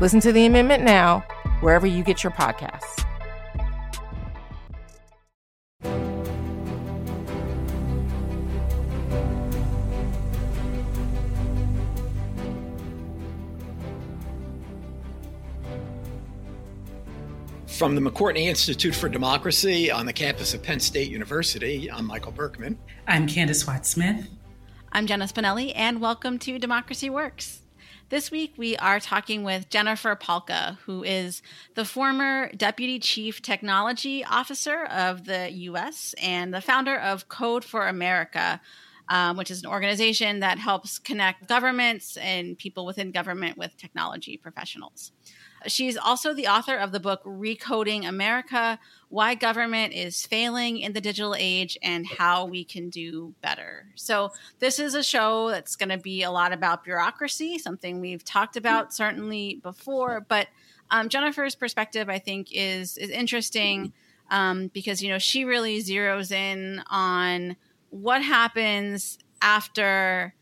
Listen to the amendment now, wherever you get your podcasts. From the McCourtney Institute for Democracy on the campus of Penn State University, I'm Michael Berkman. I'm Candis Watts Smith. I'm Jenna Spinelli, and welcome to Democracy Works. This week, we are talking with Jennifer Pahlka, who is the former Deputy Chief Technology Officer of the U.S. and the founder of Code for America, um, which is an organization that helps connect governments and people within government with technology professionals. She's also the author of the book Recoding America Why Government is Failing in the Digital Age and How We Can Do Better. So, this is a show that's going to be a lot about bureaucracy, something we've talked about certainly before. But um, Jennifer's perspective, I think, is, is interesting um, because, you know, she really zeroes in on what happens after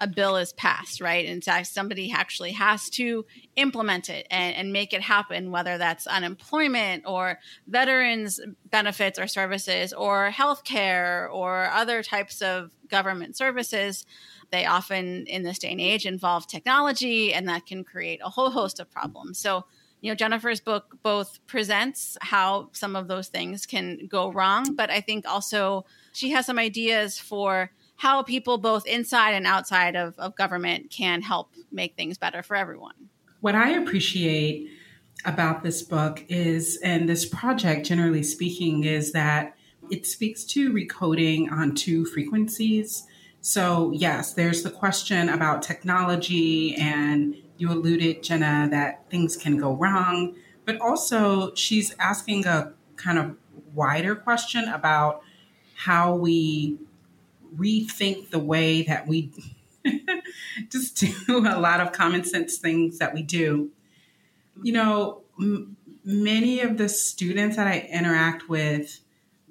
a bill is passed, right? And so somebody actually has to implement it and, and make it happen, whether that's unemployment or veterans benefits or services or healthcare or other types of government services. They often, in this day and age, involve technology, and that can create a whole host of problems. So, you know, Jennifer's book both presents how some of those things can go wrong, but I think also she has some ideas for how people both inside and outside of, of government can help make things better for everyone. What I appreciate about this book is, and this project, generally speaking, is that it speaks to recoding on two frequencies. So, yes, there's the question about technology, and you alluded, Jenna, that things can go wrong. But also, she's asking a kind of wider question about how we rethink the way that we just do a lot of common sense things that we do. You know, m- many of the students that I interact with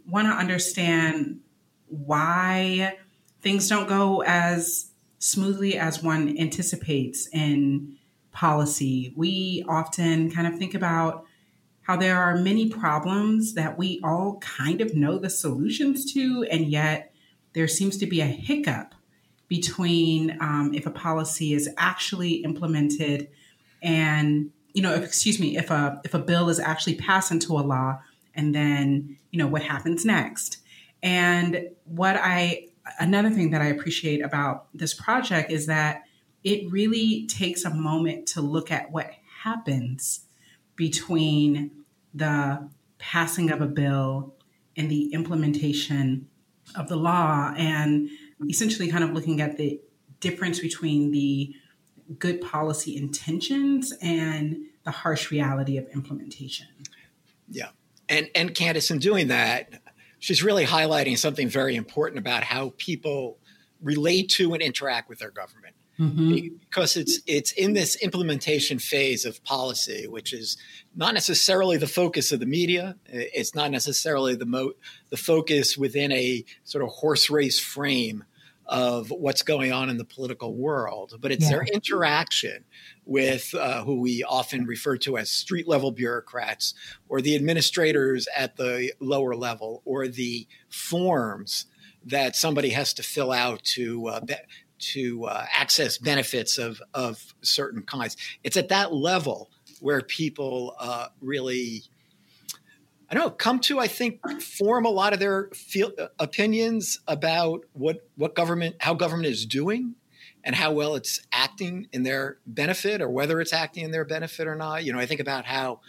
want to understand why things don't go as smoothly as one anticipates in policy. We often kind of think about how there are many problems that we all kind of know the solutions to, and yet there seems to be a hiccup between um, if a policy is actually implemented and you know if, excuse me if a if a bill is actually passed into a law and then you know what happens next. And what i another thing that i appreciate about this project is that it really takes a moment to look at what happens between the passing of a bill and the implementation of the law and essentially kind of looking at the difference between the good policy intentions and the harsh reality of implementation. Yeah. And and Candis, in doing that, she's really highlighting something very important about how people relate to and interact with their government. Mm-hmm. Because it's it's in this implementation phase of policy, which is not necessarily the focus of the media. It's not necessarily the mo- the focus within a sort of horse race frame of what's going on in the political world, but it's yeah. their interaction with uh, who we often refer to as street level bureaucrats or the administrators at the lower level or the forms that somebody has to fill out to uh, to uh, access benefits of of certain kinds. It's at that level where people uh, really, I don't know, come to I think form a lot of their feel, uh, opinions about what what government how government is doing, and how well it's acting in their benefit or whether it's acting in their benefit or not. You know, I think about how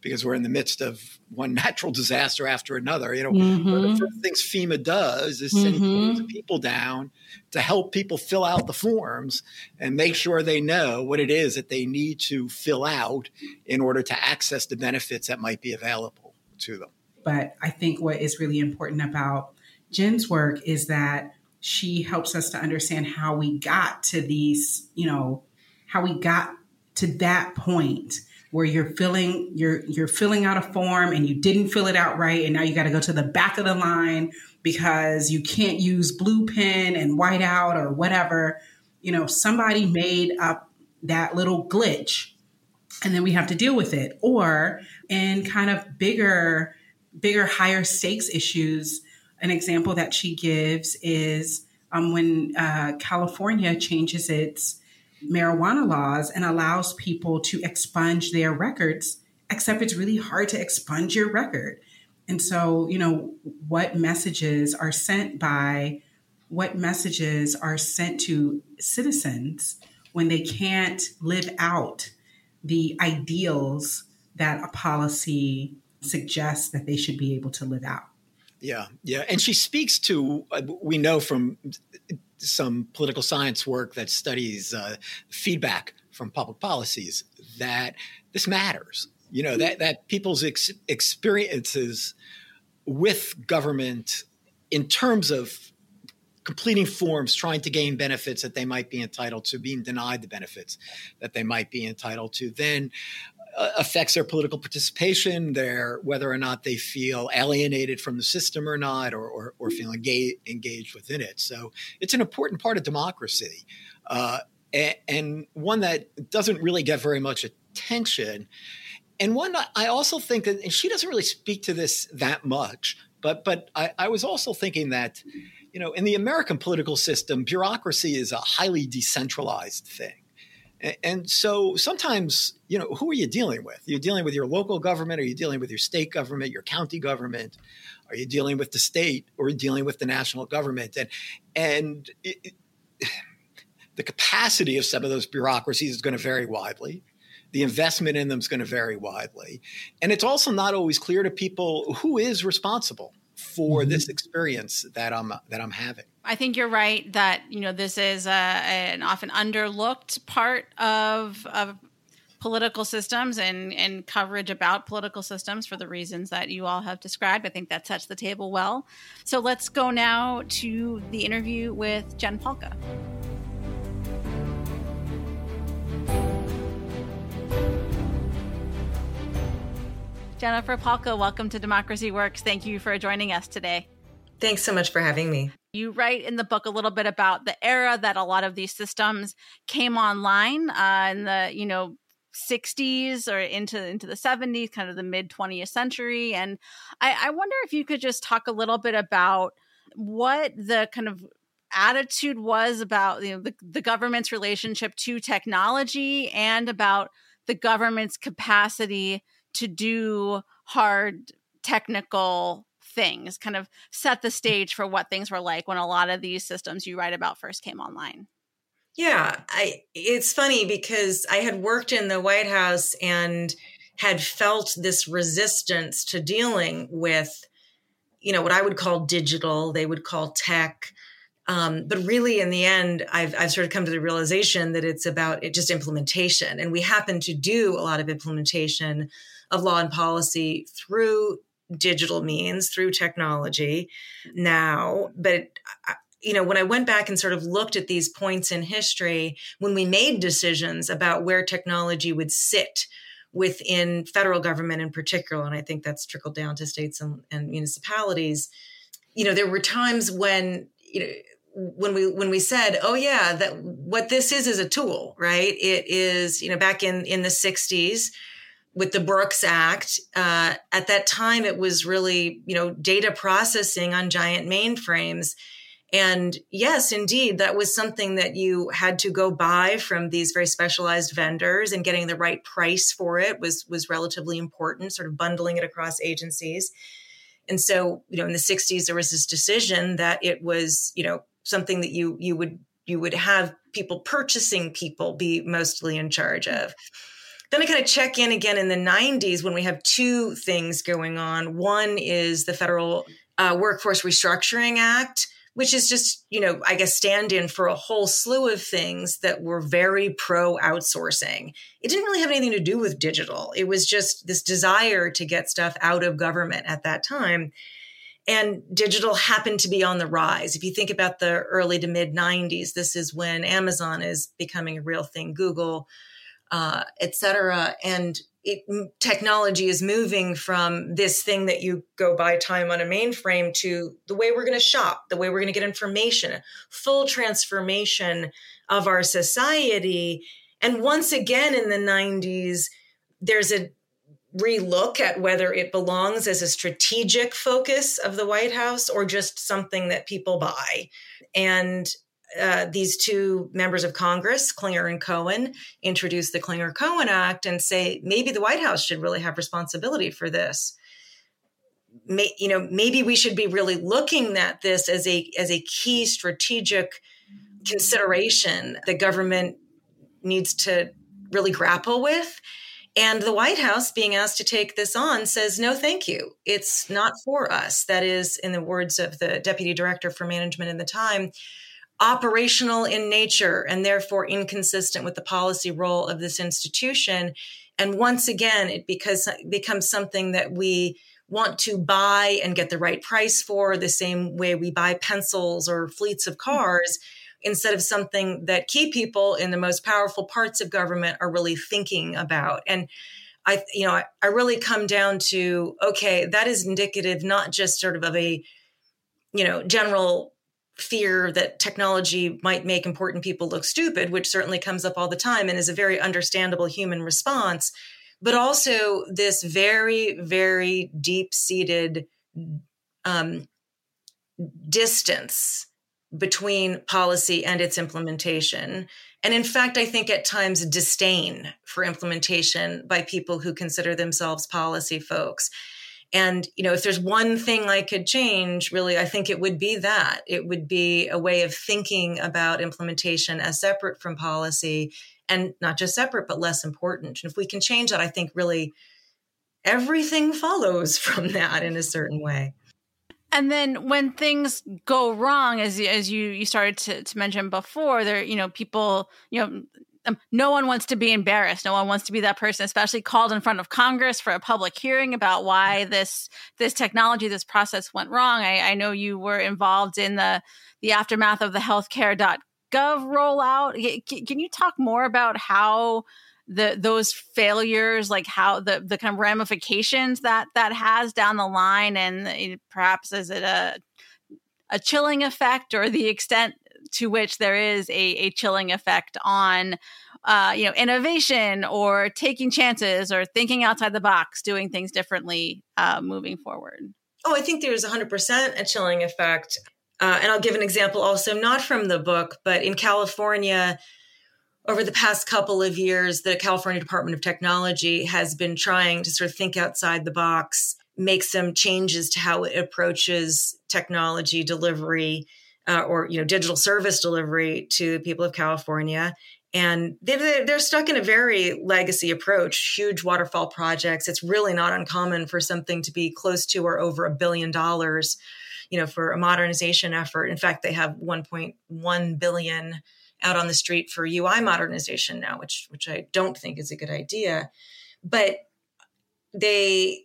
because we're in the midst of one natural disaster after another. You know, mm-hmm. one of the mm-hmm. first things FEMA does is send mm-hmm. people down to help people fill out the forms and make sure they know what it is that they need to fill out in order to access the benefits that might be available to them. But I think what is really important about Jen's work is that she helps us to understand how we got to these, you know, how we got to that point where you're filling you're you're filling out a form and you didn't fill it out right and now you got to go to the back of the line because you can't use blue pen and white out or whatever. You know somebody made up that little glitch and then we have to deal with it. Or in kind of bigger bigger higher stakes issues an example that she gives is um, when uh, california changes its marijuana laws and allows people to expunge their records, except it's really hard to expunge your record. And so, you know, what messages are sent by what messages are sent to citizens when they can't live out the ideals that a policy suggests that they should be able to live out. Yeah, yeah. And she speaks to, uh, we know from some political science work that studies uh, feedback from public policies that this matters. You know that that people's ex- experiences with government in terms of completing forms, trying to gain benefits that they might be entitled to, being denied the benefits that they might be entitled to, then affects their political participation, their whether or not they feel alienated from the system or not, or, or, or feel engaged, engaged within it. So it's an important part of democracy, uh, and, and, one that doesn't really get very much attention. And one I also think that, and she doesn't really speak to this that much, but but I, I was also thinking that, you know, in the American political system, bureaucracy is a highly decentralized thing. And so sometimes, you know, who are you dealing with? You're dealing with your local government, are you dealing with your state government, your county government? Are you dealing with the state or dealing with the national government? And and it, the capacity of some of those bureaucracies is going to vary widely. The investment in them is going to vary widely. And it's also not always clear to people who is responsible for mm-hmm. this experience that I'm that I'm having. I think you're right that you know this is a, an often underlooked part of of political systems and and coverage about political systems for the reasons that you all have described. I think that sets the table well. So let's go now to the interview with Jen Pahlka. Jennifer Pahlka, welcome to Democracy Works. Thank you for joining us today. Thanks so much for having me. You write in the book a little bit about the era that a lot of these systems came online uh, in the, you know, 60s or into into the 70s, kind of the mid 20th century. And I, I wonder if you could just talk a little bit about what the kind of attitude was about you know, the, the government's relationship to technology and about the government's capacity to do hard technical things, kind of set the stage for what things were like when a lot of these systems you write about first came online. Yeah, I it's funny because I had worked in the White House and had felt this resistance to dealing with you know what I would call digital, they would call tech. Um, but really, in the end, I've, I've sort of come to the realization that it's about it just implementation. And we happen to do a lot of implementation of law and policy through digital means, through technology now. But uh, you know, when I went back and sort of looked at these points in history, when we made decisions about where technology would sit within federal government in particular, and I think that's trickled down to states and, and municipalities, you know, there were times when, you know, when we when we said oh yeah that what this is is a tool right it is you know back in in the 60s with the Brooks Act, uh, at that time it was really, you know, data processing on giant mainframes. And yes, indeed, that was something that you had to go buy from these very specialized vendors, and getting the right price for it was was relatively important. Sort of bundling it across agencies, and so you know, in the '60s there was this decision that it was, you know, something that you you would you would have people purchasing people be mostly in charge of. Then I kind of check in again in the 90s when we have two things going on. One is the Federal uh, Workforce Restructuring Act, which is just, you know, I guess stand in for a whole slew of things that were very pro outsourcing. It didn't really have anything to do with digital. It was just this desire to get stuff out of government at that time. And digital happened to be on the rise. If you think about the early to mid 90s, this is when Amazon is becoming a real thing, Google, uh, et cetera. And it, technology is moving from this thing that you go buy time on a mainframe to the way we're going to shop, the way we're going to get information, full transformation of our society. And once again in the 90s, there's a relook at whether it belongs as a strategic focus of the White House or just something that people buy. And uh, these two members of Congress, Clinger and Cohen, introduce the Clinger Cohen Act and say maybe the White House should really have responsibility for this. May, you know, maybe we should be really looking at this as a as a key strategic consideration the government needs to really grapple with. And the White House, being asked to take this on, says, no, thank you. It's not for us. That is, in the words of the deputy director for management in the time, operational in nature and therefore inconsistent with the policy role of this institution. And once again, it because, becomes something that we want to buy and get the right price for the same way we buy pencils or fleets of cars instead of something that key people in the most powerful parts of government are really thinking about. And I, you know, I, I really come down to, okay, that is indicative not just sort of of a, you know, general fear that technology might make important people look stupid, which certainly comes up all the time and is a very understandable human response, but also this very, very deep seated um, distance between policy and its implementation. And in fact, I think at times disdain for implementation by people who consider themselves policy folks. And, you know, if there's one thing I could change, really, I think it would be that. It would be a way of thinking about implementation as separate from policy and not just separate, but less important. And if we can change that, I think really everything follows from that in a certain way. And then when things go wrong, as as you you started to, to mention before, there you know people you know um, no one wants to be embarrassed. No one wants to be that person, especially called in front of Congress for a public hearing about why this this technology, this process went wrong. I, I know you were involved in the the aftermath of the healthcare.gov rollout. Can you talk more about how the those failures, like how the the kind of ramifications that that has down the line, and perhaps is it a a chilling effect or the extent to which there is a, a chilling effect on uh, you know innovation or taking chances or thinking outside the box doing things differently uh, moving forward. Oh i think there's 100% a chilling effect uh, and i'll give an example also not from the book but in california over the past couple of years the california department of technology has been trying to sort of think outside the box make some changes to how it approaches technology delivery uh, or you know digital service delivery to people of California. And they're, they're stuck in a very legacy approach, huge waterfall projects. It's really not uncommon for something to be close to or over a billion dollars, you know, for a modernization effort. In fact, they have 1.1 billion out on the street for UI modernization now, which which I don't think is a good idea. But they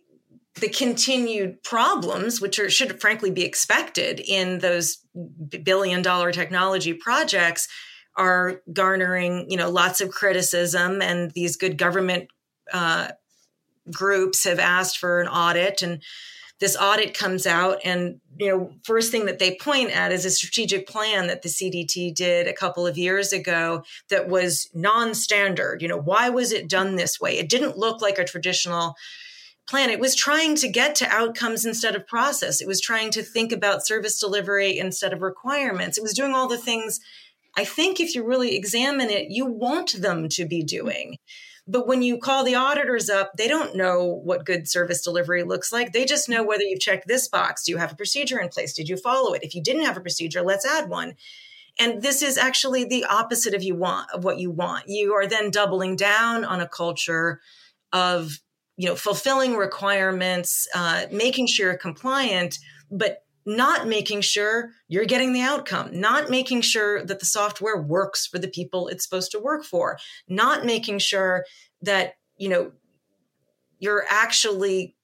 the continued problems, which are, should frankly be expected in those billion dollar technology projects, are garnering you know lots of criticism, and these good government uh, groups have asked for an audit and this audit comes out and you know first thing that they point at is a strategic plan that the cdt did a couple of years ago that was non-standard. You know why was it done this way? It didn't look like a traditional plan. It was trying to get to outcomes instead of process. It was trying to think about service delivery instead of requirements. It was doing all the things I think if you really examine it, you want them to be doing. But when you call the auditors up, they don't know what good service delivery looks like. They just know whether you've checked this box. Do you have a procedure in place? Did you follow it? If you didn't have a procedure, let's add one. And this is actually the opposite of you want of what you want. You are then doubling down on a culture of you know fulfilling requirements, uh, making sure you're compliant, but not making sure you're getting the outcome, not making sure that the software works for the people it's supposed to work for, not making sure that you know you're actually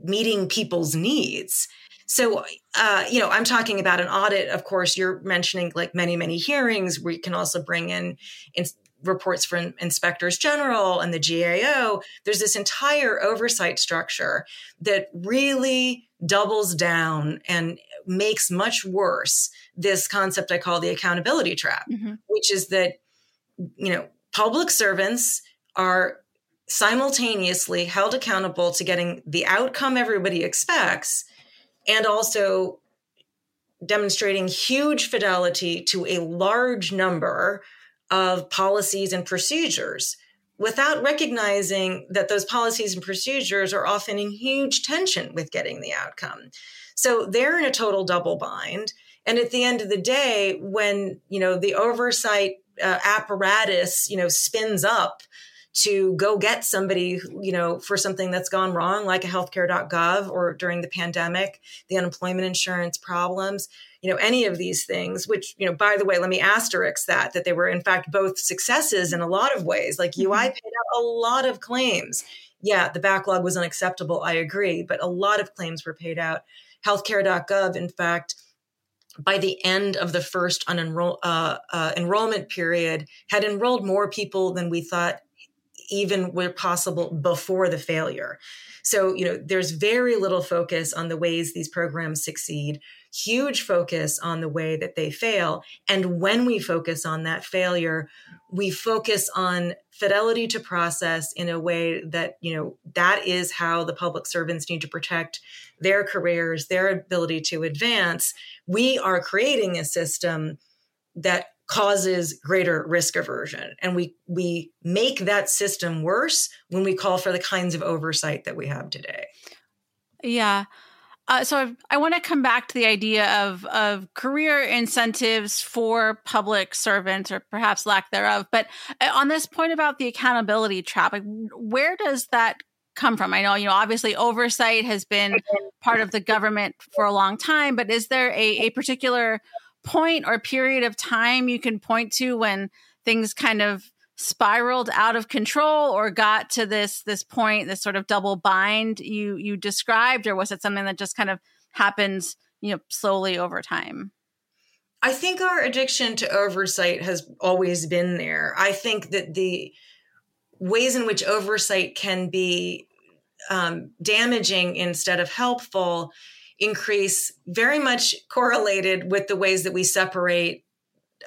meeting people's needs. So, uh, you know, I'm talking about an audit. Of course, you're mentioning like many, many hearings We can also bring in, in reports from inspectors general and the GAO. There's this entire oversight structure that really doubles down and makes much worse this concept I call the accountability trap, mm-hmm. which is that, you know, public servants are simultaneously held accountable to getting the outcome everybody expects and also demonstrating huge fidelity to a large number of policies and procedures without recognizing that those policies and procedures are often in huge tension with getting the outcome. So they're in a total double bind. And at the end of the day, when, you know, the oversight uh, apparatus, you know, spins up to go get somebody, you know, for something that's gone wrong, like a healthcare.gov or during the pandemic, the unemployment insurance problems, you know, any of these things, which, you know, by the way, let me asterisk that, that they were in fact both successes in a lot of ways. Like UI mm-hmm. paid out a lot of claims. Yeah, the backlog was unacceptable. I agree. But a lot of claims were paid out. Healthcare.gov, in fact, by the end of the first unenroll, uh, uh, enrollment period, had enrolled more people than we thought even where possible before the failure. So, you know, there's very little focus on the ways these programs succeed, huge focus on the way that they fail. And when we focus on that failure, we focus on fidelity to process in a way that, you know, that is how the public servants need to protect their careers, their ability to advance. We are creating a system that causes greater risk aversion and we we make that system worse when we call for the kinds of oversight that we have today yeah uh, so I want to come back to the idea of of career incentives for public servants, or perhaps lack thereof. But uh, on this point about the accountability trap, like, where does that come from? I know you know obviously oversight has been part of the government for a long time, but is there a, a particular point or period of time you can point to when things kind of spiraled out of control or got to this this point this sort of double bind you you described or was it something that just kind of happens you know slowly over time? I think our addiction to oversight has always been there. I think that the ways in which oversight can be um, damaging instead of helpful increase very much correlated with the ways that we separate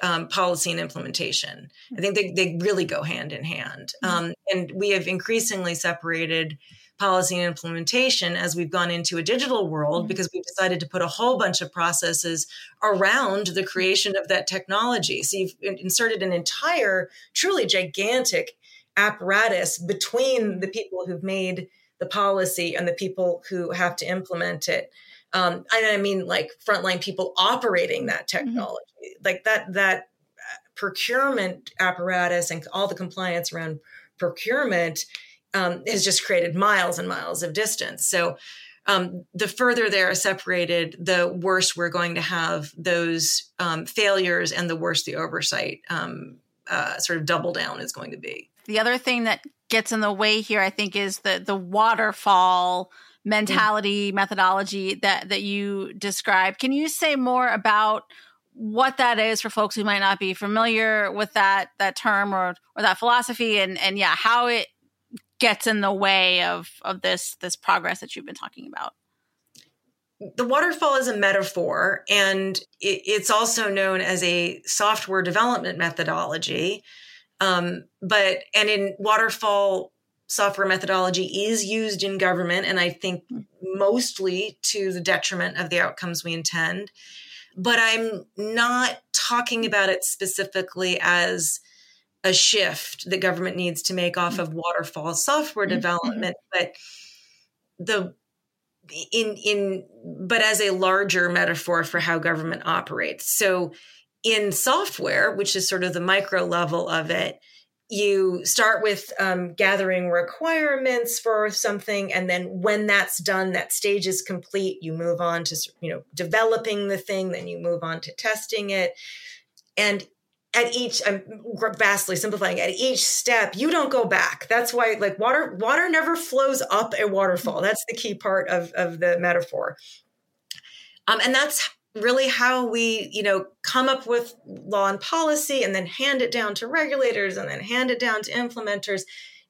um, policy and implementation. I think they, they really go hand in hand. Mm-hmm. Um, and we have increasingly separated policy and implementation as we've gone into a digital world mm-hmm. because we've decided to put a whole bunch of processes around the creation of that technology. So you've inserted an entire, truly gigantic apparatus between the people who've made the policy and the people who have to implement it um, and I mean like frontline people operating that mm-hmm. technology, mm-hmm. like that that uh, procurement apparatus and all the compliance around procurement um, has just created miles and miles of distance. So um, the further they're separated, the worse we're going to have those um, failures, and the worse the oversight um, uh, sort of double down is going to be. The other thing that gets in the way here, I think, is the the waterfall mentality mm. methodology that that you described. Can you say more about what that is for folks who might not be familiar with that that term or or that philosophy and and yeah, how it gets in the way of of this this progress that you've been talking about? the waterfall is a metaphor and it's also known as a software development methodology um, but and in waterfall software methodology is used in government, and I think mostly to the detriment of the outcomes we intend. But I'm not talking about it specifically as a shift that government needs to make off of waterfall software mm-hmm. development, but the in in but as a larger metaphor for how government operates. So in software, which is sort of the micro level of it, you start with um, gathering requirements for something and then when that's done that stage is complete you move on to you know developing the thing then you move on to testing it. And at each i'm vastly simplifying at each step you don't go back. That's why like water water never flows up a waterfall. That's the key part of of the metaphor. Um, and that's really how we you know come up with law and policy and then hand it down to regulators and then hand it down to implementers.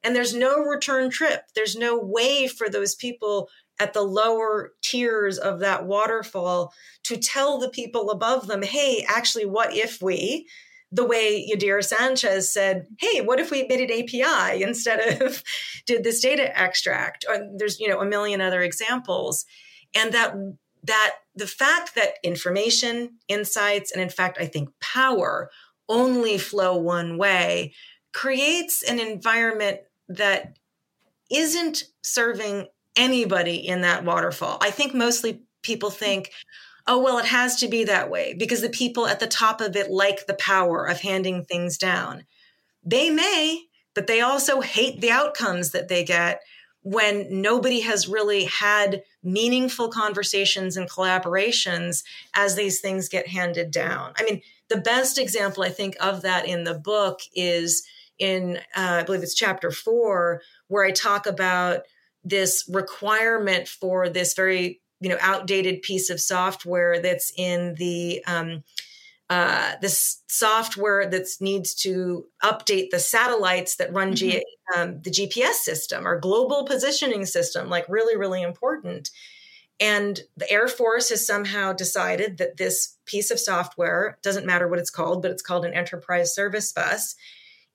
And there's no return trip. There's no way for those people at the lower tiers of that waterfall to tell the people above them hey actually what if we the way Yadira Sanchez said, "Hey, what if we an API instead of did this data extract?" Or there's you know a million other examples, and that that the fact that information, insights, and in fact, I think power only flow one way creates an environment that isn't serving anybody in that waterfall. I think mostly people think, oh, well, it has to be that way because the people at the top of it like the power of handing things down. They may, but they also hate the outcomes that they get when nobody has really had meaningful conversations and collaborations as these things get handed down. I mean, the best example I think of that in the book is in, uh, I believe it's chapter four, where I talk about this requirement for this very you know outdated piece of software that's in the um, uh, this software that needs to update the satellites that run mm-hmm. G- um, the GPS system or global positioning system, like really, really important. And the Air Force has somehow decided that this piece of software, doesn't matter what it's called, but it's called an enterprise service bus,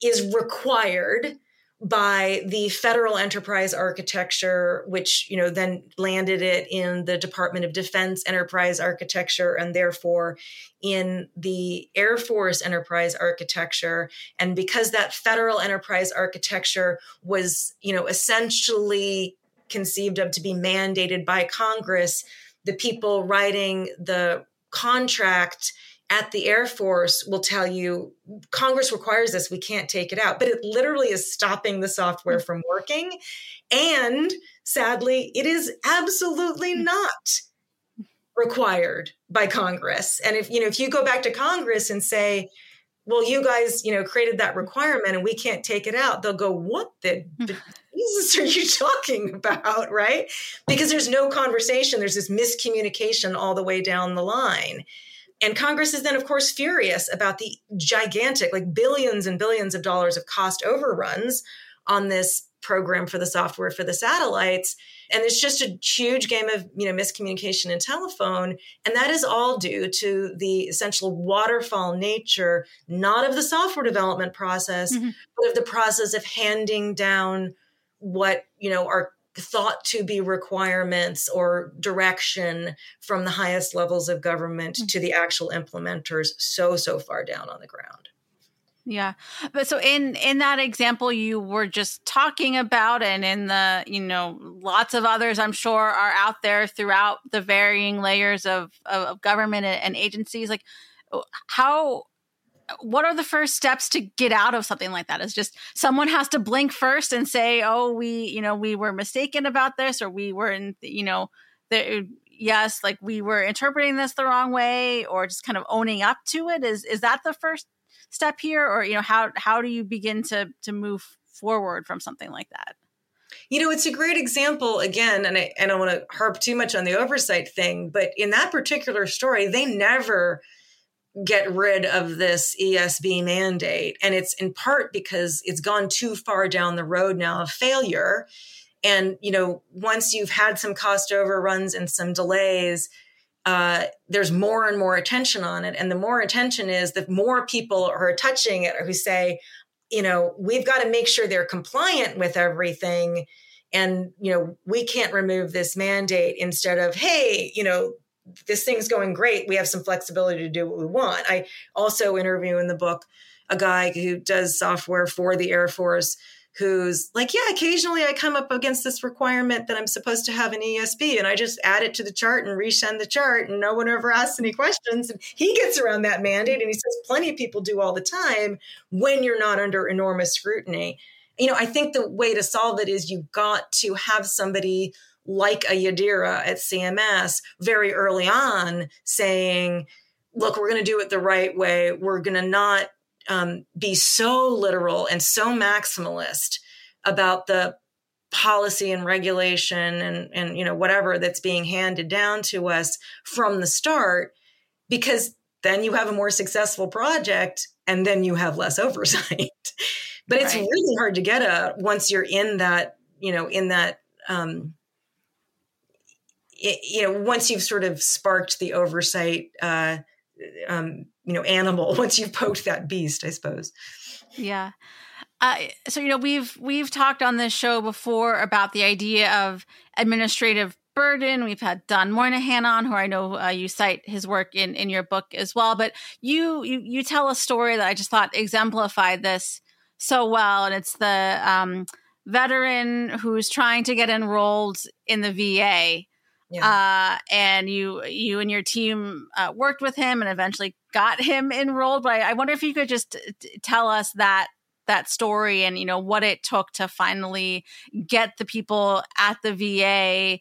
is required by the federal enterprise architecture which you know then landed it in the department of defense enterprise architecture and therefore in the air force enterprise architecture. And because that federal enterprise architecture was you know essentially conceived of to be mandated by congress the people writing the contract at the Air Force will tell you Congress requires this, we can't take it out. But it literally is stopping the software from working. And sadly, it is absolutely hmm. not required by Congress. And if you know, if you go back to Congress and say, well, you guys, you know, created that requirement and we can't take it out, they'll go, what the hmm. Jesus are you talking about? Right? Because there's no conversation, there's this miscommunication all the way down the line. And Congress is then, of course, furious about the gigantic, like billions and billions of dollars of cost overruns on this program for the software for the satellites. And it's just a huge game of you know miscommunication and telephone. And that is all due to the essential waterfall nature, not of the software development process, mm-hmm. but of the process of handing down what you know are thought to be requirements or direction from the highest levels of government mm-hmm. to the actual implementers so so far down on the ground yeah but so in in that example you were just talking about and in the you know lots of others i'm sure are out there throughout the varying layers of of government and agencies like how what are the first steps to get out of something like that? Is just someone has to blink first and say oh we you know we were mistaken about this or we were in you know the yes like we were interpreting this the wrong way or just kind of owning up to it. Is is that the first step here? Or you know how how do you begin to to move forward from something like that? You know, it's a great example again, and I, and I don't want to harp too much on the oversight thing, but in that particular story, they never get rid of this ESB mandate. And it's in part because it's gone too far down the road now of failure. And, you know, once you've had some cost overruns and some delays, uh, there's more and more attention on it. And the more attention is, the more people are touching it who say, you know, we've got to make sure they're compliant with everything. And, you know, we can't remove this mandate instead of, hey, you know, this thing's going great. We have some flexibility to do what we want. I also interview in the book a guy who does software for the Air Force who's like, yeah, occasionally I come up against this requirement that I'm supposed to have an ESB and I just add it to the chart and resend the chart and no one ever asks any questions. And he gets around that mandate and he says plenty of people do all the time when you're not under enormous scrutiny. You know, I think the way to solve it is you've got to have somebody like a Yadira at CMS very early on saying, look, we're going to do it the right way. We're going to not um, be so literal and so maximalist about the policy and regulation and and you know whatever that's being handed down to us from the start because then you have a more successful project and then you have less oversight but it's right. really hard to get at once you're in that you know in that um it, you know once you've sort of sparked the oversight uh um, you know animal once you've poked that beast i suppose. Yeah. Uh, so you know we've we've talked on this show before about the idea of administrative burden. We've had don moynihan on who i know uh, you cite his work in in your book as well. But you you you tell a story that i just thought exemplified this so well and it's the um, veteran who's trying to get enrolled in the va yeah. Uh, and you you and your team uh, worked with him and eventually got him enrolled. But I, I wonder if you could just t- tell us that that story and you know what it took to finally get the people at the VA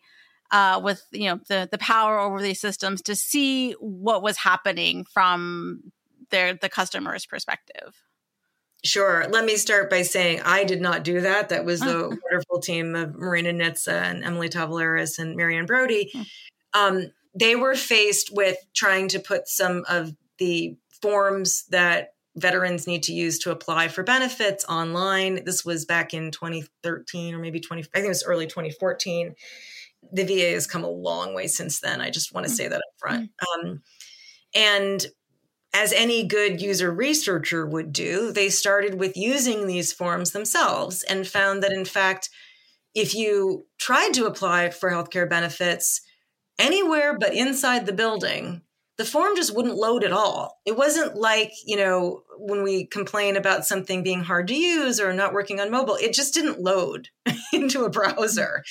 uh, with you know the the power over these systems to see what was happening from their the customer's perspective. Sure. Let me start by saying I did not do that. That was the wonderful team of Marina Nitze and Emily Tavoularis and Marianne Brody. Hmm. Um, they were faced with trying to put some of the forms that veterans need to use to apply for benefits online. This was back in 2013 or maybe 20, I think it was early 2014. The VA has come a long way since then. I just want to hmm. say that up front. Hmm. Um, and as any good user researcher would do, they started with using these forms themselves and found that, in fact, if you tried to apply for healthcare benefits anywhere but inside the building, the form just wouldn't load at all. It wasn't like, you know, when we complain about something being hard to use or not working on mobile, it just didn't load into a browser.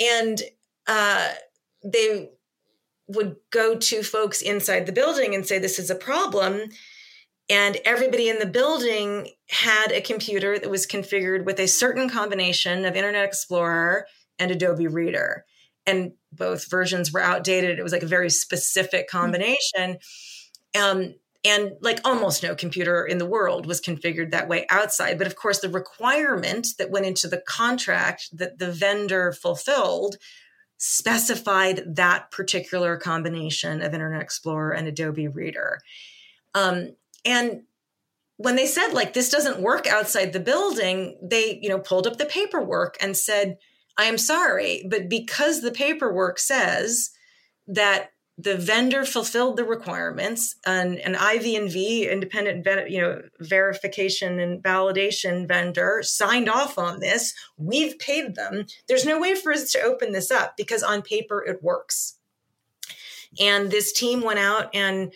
And uh, they would go to folks inside the building and say, This is a problem. And everybody in the building had a computer that was configured with a certain combination of Internet Explorer and Adobe Reader. And both versions were outdated. It was like a very specific hmm. combination. Um, and like almost no computer in the world was configured that way outside. But of course, the requirement that went into the contract that the vendor fulfilled specified that particular combination of Internet Explorer and Adobe Reader. Um, and when they said like this doesn't work outside the building, they you know pulled up the paperwork and said, "I am sorry, but because the paperwork says that the vendor fulfilled the requirements and an IV&V independent you know verification and validation vendor signed off on this. We've paid them. There's no way for us to open this up because on paper it works. And this team went out and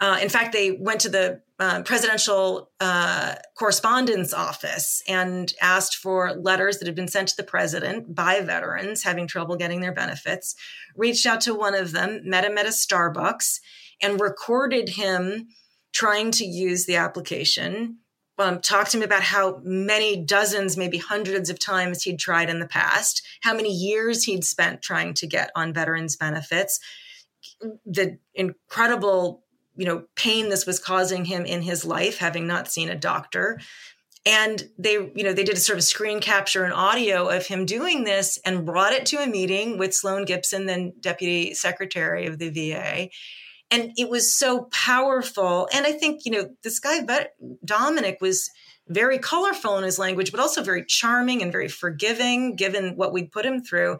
uh, in fact, they went to the uh, presidential uh, correspondence office and asked for letters that had been sent to the president by veterans having trouble getting their benefits. Reached out to one of them, met him at a Starbucks, and recorded him trying to use the application. Um, talked to him about how many dozens, maybe hundreds of times he'd tried in the past, how many years he'd spent trying to get on veterans benefits, the incredible you know pain this was causing him in his life having not seen a doctor. And they you know they did a sort of screen capture and audio of him doing this and brought it to a meeting with sloan gibson then deputy secretary of the va and it was so powerful. And i think you know this guy dominic was very colorful in his language but also very charming and very forgiving given what we'd put him through.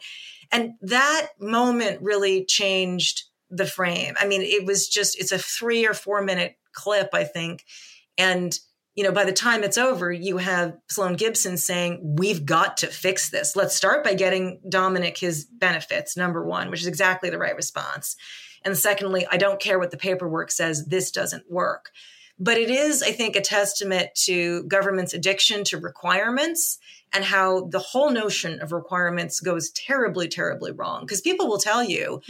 And that moment really changed the frame. I mean, it was just, it's a three or four minute clip, I think. And, you know, by the time it's over, you have Sloan Gibson saying, We've got to fix this. Let's start by getting Dominic his benefits, number one, which is exactly the right response. And secondly, I don't care what the paperwork says, this doesn't work. But it is, I think, a testament to government's addiction to requirements and how the whole notion of requirements goes terribly, terribly wrong. Because people will tell you,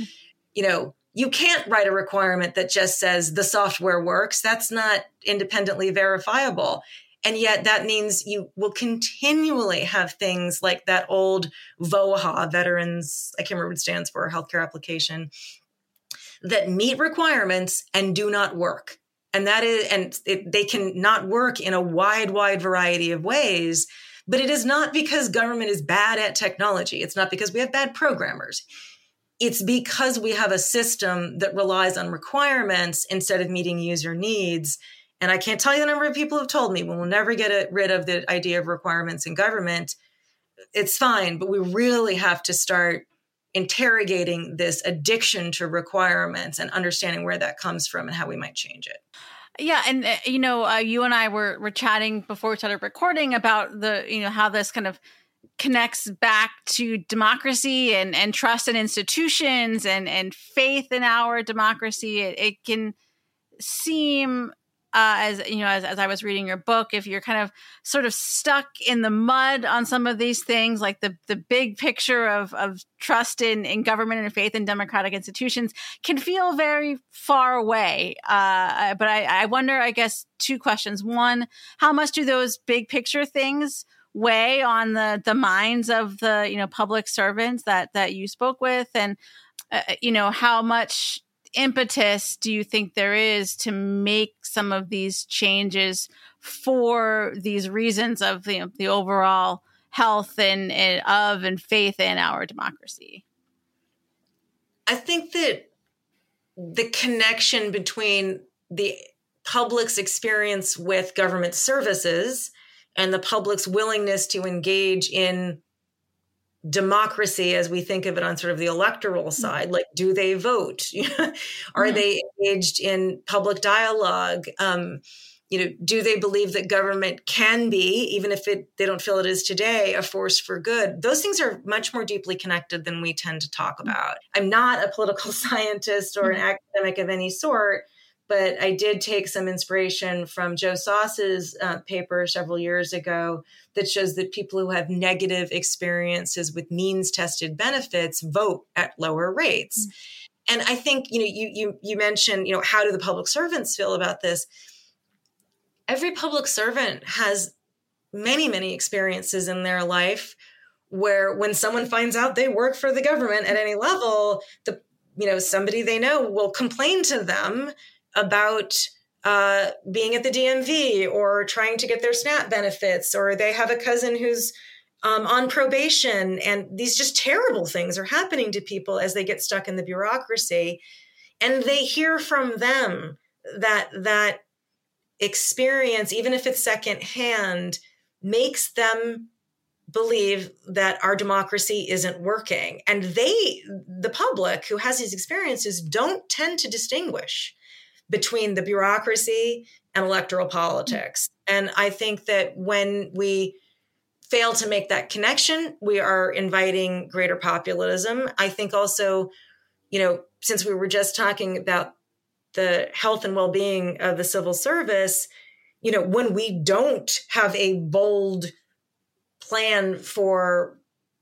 you know, you can't write a requirement that just says the software works. That's not independently verifiable. And yet that means you will continually have things like that old VOHA, Veterans, I can't remember what it stands for, healthcare application, that meet requirements and do not work. And that is, and it, they can not work in a wide, wide variety of ways. But it is not because government is bad at technology. It's not because we have bad programmers. It's because we have a system that relies on requirements instead of meeting user needs. And I can't tell you the number of people who've told me we will never get rid of the idea of requirements in government. It's fine, but we really have to start interrogating this addiction to requirements and understanding where that comes from and how we might change it. Yeah, and uh, you know, uh, you and I were were chatting before we started recording about the you know how this kind of connects back to democracy and and trust in institutions and and faith in our democracy. It, it can seem uh, as you know, as, as I was reading your book, if you're kind of sort of stuck in the mud on some of these things, like the the big picture of of trust in in government and faith in democratic institutions, can feel very far away. Uh, but I, I wonder, I guess, two questions: one, how much do those big picture things weigh on the the minds of the you know public servants that that you spoke with, and uh, you know how much impetus do you think there is to make some of these changes for these reasons of the, the overall health and, and of and faith in our democracy? I think that the connection between the public's experience with government services and the public's willingness to engage in democracy as we think of it on sort of the electoral mm. side like do they vote are yeah. they engaged in public dialogue um, you know do they believe that government can be even if it they don't feel it is today a force for good those things are much more deeply connected than we tend to talk mm. about i'm not a political scientist or an mm. academic of any sort but I did take some inspiration from Joe Soss's uh, paper several years ago that shows that people who have negative experiences with means tested benefits vote at lower rates. Mm-hmm. And I think you know you you you mentioned you know how do the public servants feel about this? Every public servant has many many experiences in their life where when someone finds out they work for the government at any level, the you know somebody they know will complain to them about uh, being at the DMV or trying to get their SNAP benefits, or they have a cousin who's um, on probation, and these just terrible things are happening to people as they get stuck in the bureaucracy, and they hear from them that that experience, even if it's secondhand, makes them believe that our democracy isn't working. And they, the public who has these experiences, don't tend to distinguish between the bureaucracy and electoral politics. And I think that when we fail to make that connection, we are inviting greater populism. I think also, you know, since we were just talking about the health and well being of the civil service, you know, when we don't have a bold plan for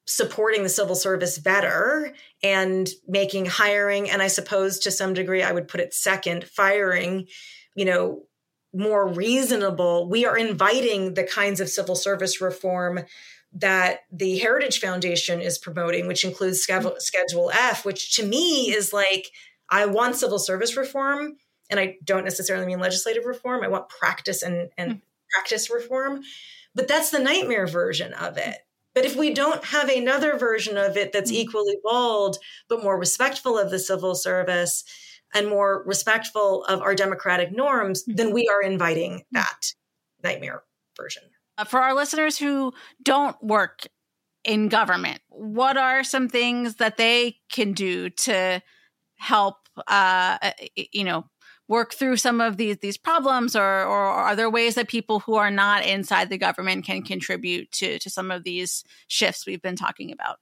supporting the civil service better and making hiring and i suppose to some degree i would put it second firing you know more reasonable. We are inviting the kinds of civil service reform that the heritage foundation is promoting which includes schedule, f which to me is like i want civil service reform and i don't necessarily mean legislative reform. I want practice and, and mm. practice reform. But that's the nightmare version of it but if we don't have another version of it that's mm-hmm. equally bold, but more respectful of the civil service and more respectful of our democratic norms, mm-hmm. then we are inviting mm-hmm. that nightmare version. Uh, for our listeners who don't work in government, what are some things that they can do to help, uh, you know, work through some of these these problems or or are there ways that people who are not inside the government can contribute to to some of these shifts we've been talking about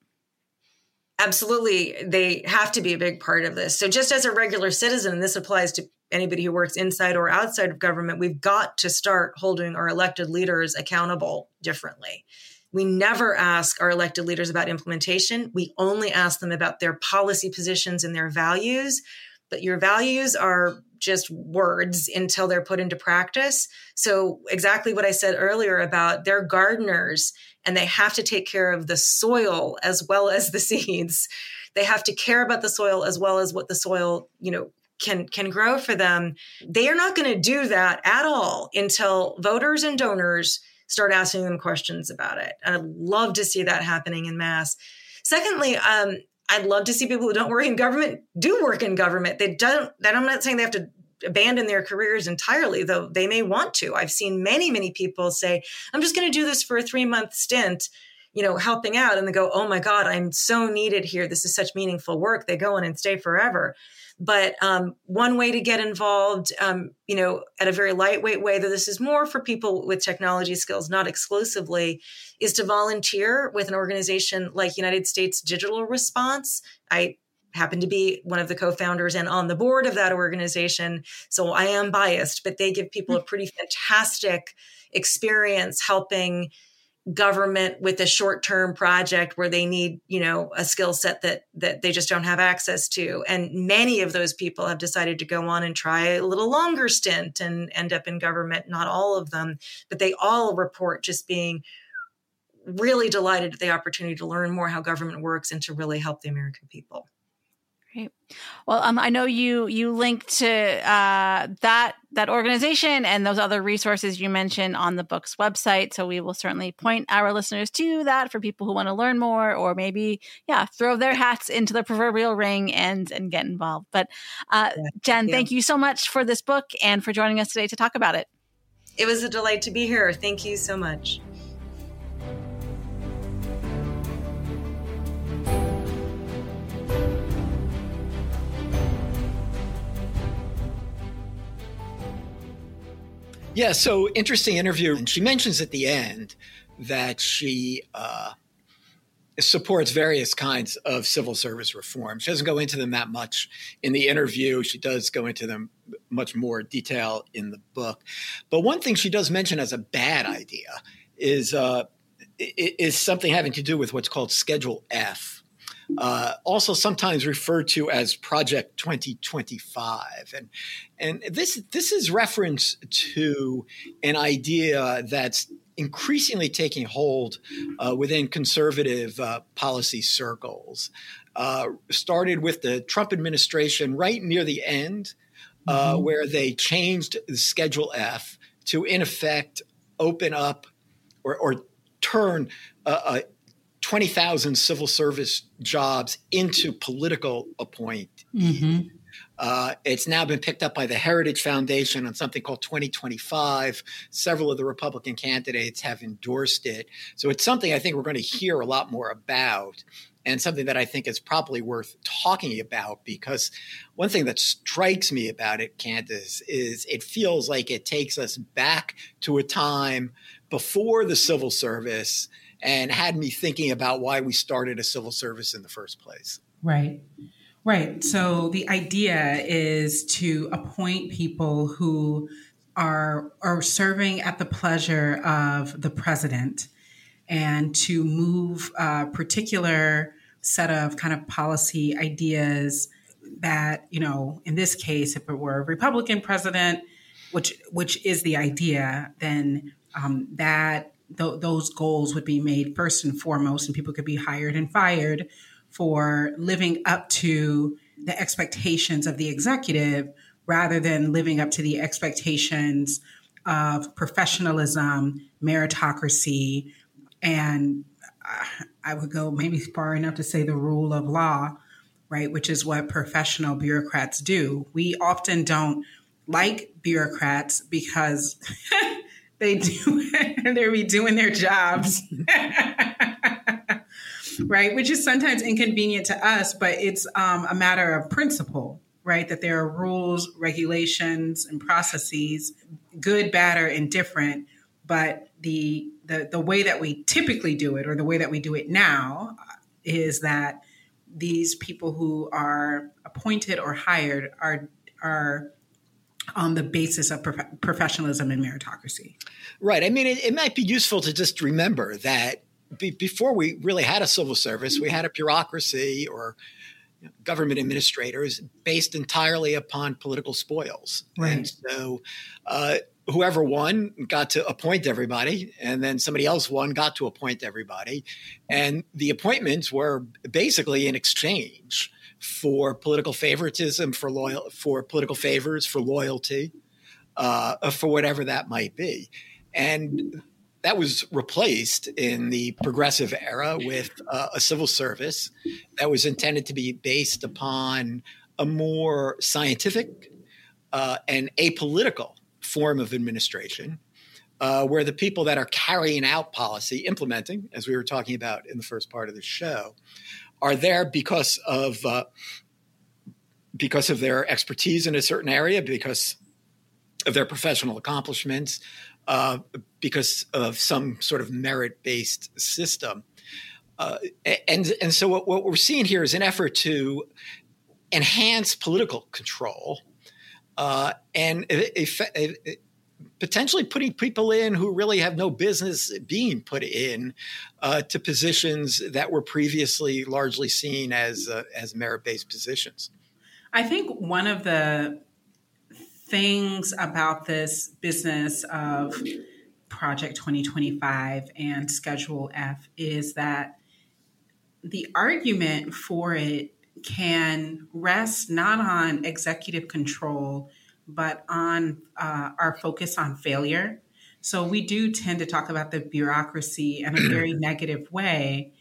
absolutely they have to be a big part of this so just as a regular citizen and this applies to anybody who works inside or outside of government we've got to start holding our elected leaders accountable differently We never ask our elected leaders about implementation. We only ask them about their policy positions and their values. But your values are just words until they're put into practice. So, exactly what I said earlier about they're gardeners and they have to take care of the soil as well as the seeds. They have to care about the soil as well as what the soil, you know, can can grow for them. They are not going to do that at all until voters and donors start asking them questions about it. And I'd love to see that happening in mass. Secondly, um, I'd love to see people who don't work in government do work in government. They don't. And I'm not saying they have to abandon their careers entirely, though they may want to. I've seen many, many people say, "I'm just going to do this for a three month stint." You know, helping out, and they go, "Oh my God, I'm so needed here. This is such meaningful work." They go in and stay forever. But um, one way to get involved, um, you know, at a very lightweight way, though this is more for people with technology skills, not exclusively, is to volunteer with an organization like United States Digital Response. I happen to be one of the co-founders and on the board of that organization so i am biased but they give people a pretty fantastic experience helping government with a short-term project where they need you know a skill set that that they just don't have access to. And many of those people have decided to go on and try a little longer stint and end up in government. Not all of them but they all report just being really delighted at the opportunity to learn more how government works and to really help the american people Great. Well, um, I know you you linked to uh, that that organization and those other resources you mentioned on the book's website. So we will certainly point our listeners to that for people who want to learn more, or maybe yeah, throw their hats into the proverbial ring and and get involved. But uh, yeah, Jen, yeah. thank you so much for this book and for joining us today to talk about it. It was a delight to be here. Thank you so much. Yeah, so interesting interview. She mentions at the end that she uh, supports various kinds of civil service reform. She doesn't go into them that much in the interview. She does go into them much more detail in the book. But one thing she does mention as a bad idea is uh, is something having to do with what's called Schedule F uh, also sometimes referred to as Project 2025. And, and this, this is reference to an idea that's increasingly taking hold uh, within conservative uh, policy circles. Uh, started with the Trump administration right near the end, uh, mm-hmm. where they changed the Schedule F to, in effect, open up or, or turn uh, 20,000 civil service jobs into political appointees. Mm-hmm. Uh, it's now been picked up by the Heritage Foundation on something called 2025. Several of the Republican candidates have endorsed it. So it's something I think we're going to hear a lot more about and something that I think is probably worth talking about because one thing that strikes me about it, Candis, is it feels like it takes us back to a time before the civil service – and had me thinking about why we started a civil service in the first place. Right. Right. So the idea is to appoint people who are are serving at the pleasure of the president and to move a particular set of kind of policy ideas that, you know, in this case, if it were a Republican president, which which is the idea, then um, that th- those goals would be made first and foremost, and people could be hired and fired for living up to the expectations of the executive rather than living up to the expectations of professionalism, meritocracy, and uh, I would go maybe far enough to say the rule of law, right? Which is what professional bureaucrats do. We often don't like bureaucrats because they do they're be doing their jobs. Right which is sometimes inconvenient to us but it's um, a matter of principle right? That there are rules regulations and processes good bad or indifferent but the, the the way that we typically do it or the way that we do it now is that these people who are appointed or hired are are on the basis of prof- professionalism and meritocracy. Right. I mean, it, it, might be useful to just remember that be, before we really had a civil service, we had a bureaucracy or government administrators based entirely upon political spoils. Right. And so uh, whoever won got to appoint everybody, and then somebody else won got to appoint everybody. And the appointments were basically in exchange for political favoritism, for loyal, for political favors, for loyalty, uh, for whatever that might be. And that was replaced in the progressive era with uh, a civil service that was intended to be based upon a more scientific uh, and apolitical form of administration. Uh, where the people that are carrying out policy, implementing, as we were talking about in the first part of the show, are there because of uh, because of their expertise in a certain area, because of their professional accomplishments, uh, because of some sort of merit based system. Uh, and, and so, what, what, we're seeing here is an effort to enhance political control uh, and potentially putting people in who really have no business being put in uh, to positions that were previously largely seen as, uh, as merit based positions. I think one of the things about this business of Project 2025 and Schedule F is that the argument for it can rest not on executive control, but on uh, our focus on failure. So we do tend to talk about the bureaucracy in a very negative way.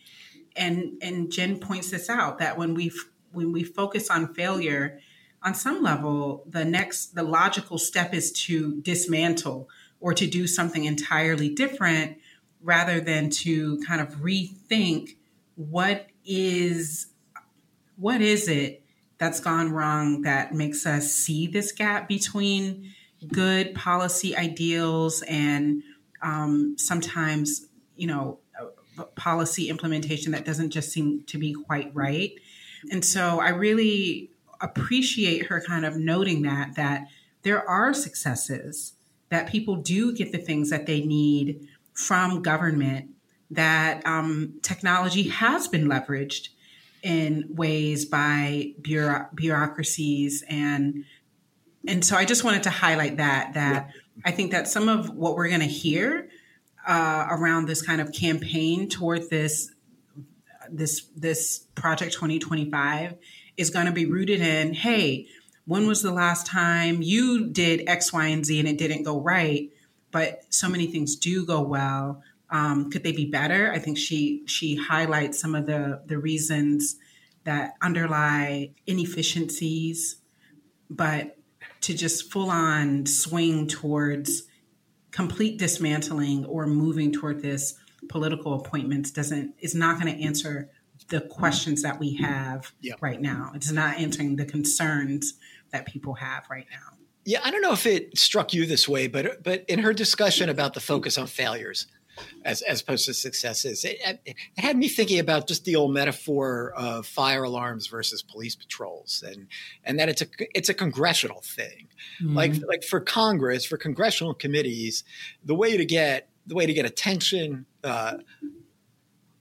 And, and Jen points this out that when we when we focus on failure, on some level, the next, the logical step is to dismantle or to do something entirely different rather than to kind of rethink what is what is it that's gone wrong that makes us see this gap between good policy ideals and um, sometimes you know policy implementation that doesn't just seem to be quite right. And so i really appreciate her kind of noting that that there are successes that people do get the things that they need from government that um, technology has been leveraged in ways by bureau- bureaucracies and and so I just wanted to highlight that that yeah. I think that some of what we're going to hear uh, around this kind of campaign toward this this this project 2025 is going to be rooted in hey, when was the last time you did X, Y, and Z and it didn't go right? But so many things do go well. Um, could they be better? I think she she highlights some of the the reasons that underlie inefficiencies, but to just full on swing towards complete dismantling or moving toward this political appointments doesn't is not going to answer the questions that we have yep. right now. It's not answering the concerns that people have right now. Yeah, I don't know if it struck you this way, but but in her discussion about the focus on failures as as opposed to successes, it, it had me thinking about just the old metaphor of fire alarms versus police patrols, and and that it's a it's a congressional thing, mm-hmm. like like for Congress, for congressional committees, the way to get the way to get attention. Uh,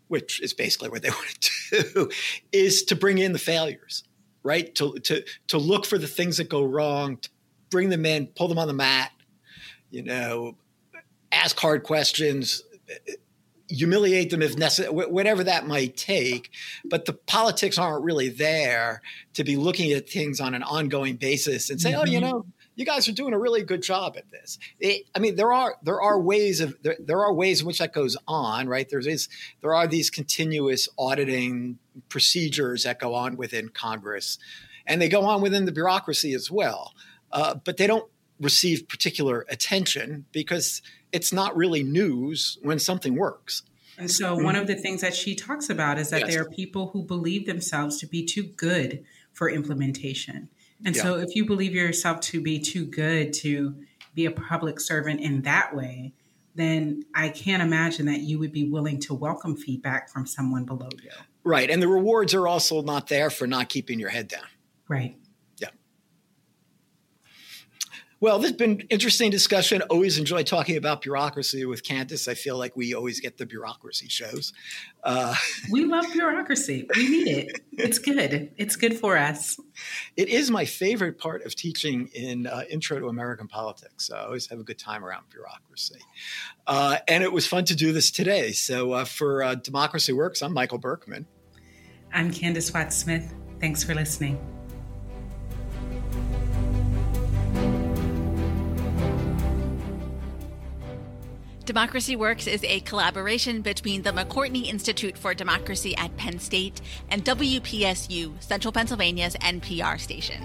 which is basically what they want to do, is to bring in the failures, right? To to to look for the things that go wrong, to bring them in, pull them on the mat, you know, ask hard questions, humiliate them if necessary, whatever that might take. But the politics aren't really there to be looking at things on an ongoing basis and say, mm-hmm. oh, you mm-hmm. know, you guys are doing a really good job at this. It, I mean, there are there are ways of there, there are ways in which that goes on, right? There is there are these continuous auditing procedures that go on within Congress, and they go on within the bureaucracy as well. Uh, but they don't receive particular attention because it's not really news when something works. And so, mm-hmm. one of the things that she talks about is that yes. there are people who believe themselves to be too good for implementation. And yeah. so, if you believe yourself to be too good to be a public servant in that way, then I can't imagine that you would be willing to welcome feedback from someone below you. Right. And the rewards are also not there for not keeping your head down. Right. Well, this has been interesting discussion. Always enjoy talking about bureaucracy with Candis. I feel like we always get the bureaucracy shows. Uh, we love bureaucracy. We need it. It's good. It's good for us. It is my favorite part of teaching in uh, Intro to American Politics. So I always have a good time around bureaucracy. Uh, and it was fun to do this today. So uh, for uh, Democracy Works, I'm Michael Berkman. I'm Candis Watts Smith. Thanks for listening. Democracy Works is a collaboration between the McCourtney Institute for Democracy at Penn State and WPSU, Central Pennsylvania's NPR station.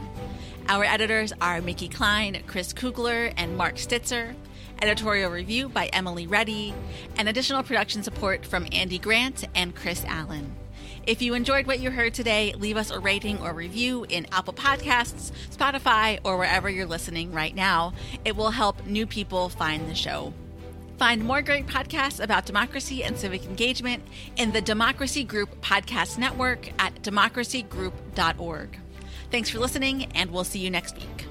Our editors are Mickey Klein, Chris Kugler, and Mark Stitzer. Editorial review by Emily Reddy, and additional production support from Andy Grant and Chris Allen. If you enjoyed what you heard today, leave us a rating or review in Apple Podcasts, Spotify, or wherever you're listening right now. It will help new people find the show. Find more great podcasts about democracy and civic engagement in the Democracy Group Podcast Network at democracygroup.org. Thanks for listening, and we'll see you next week.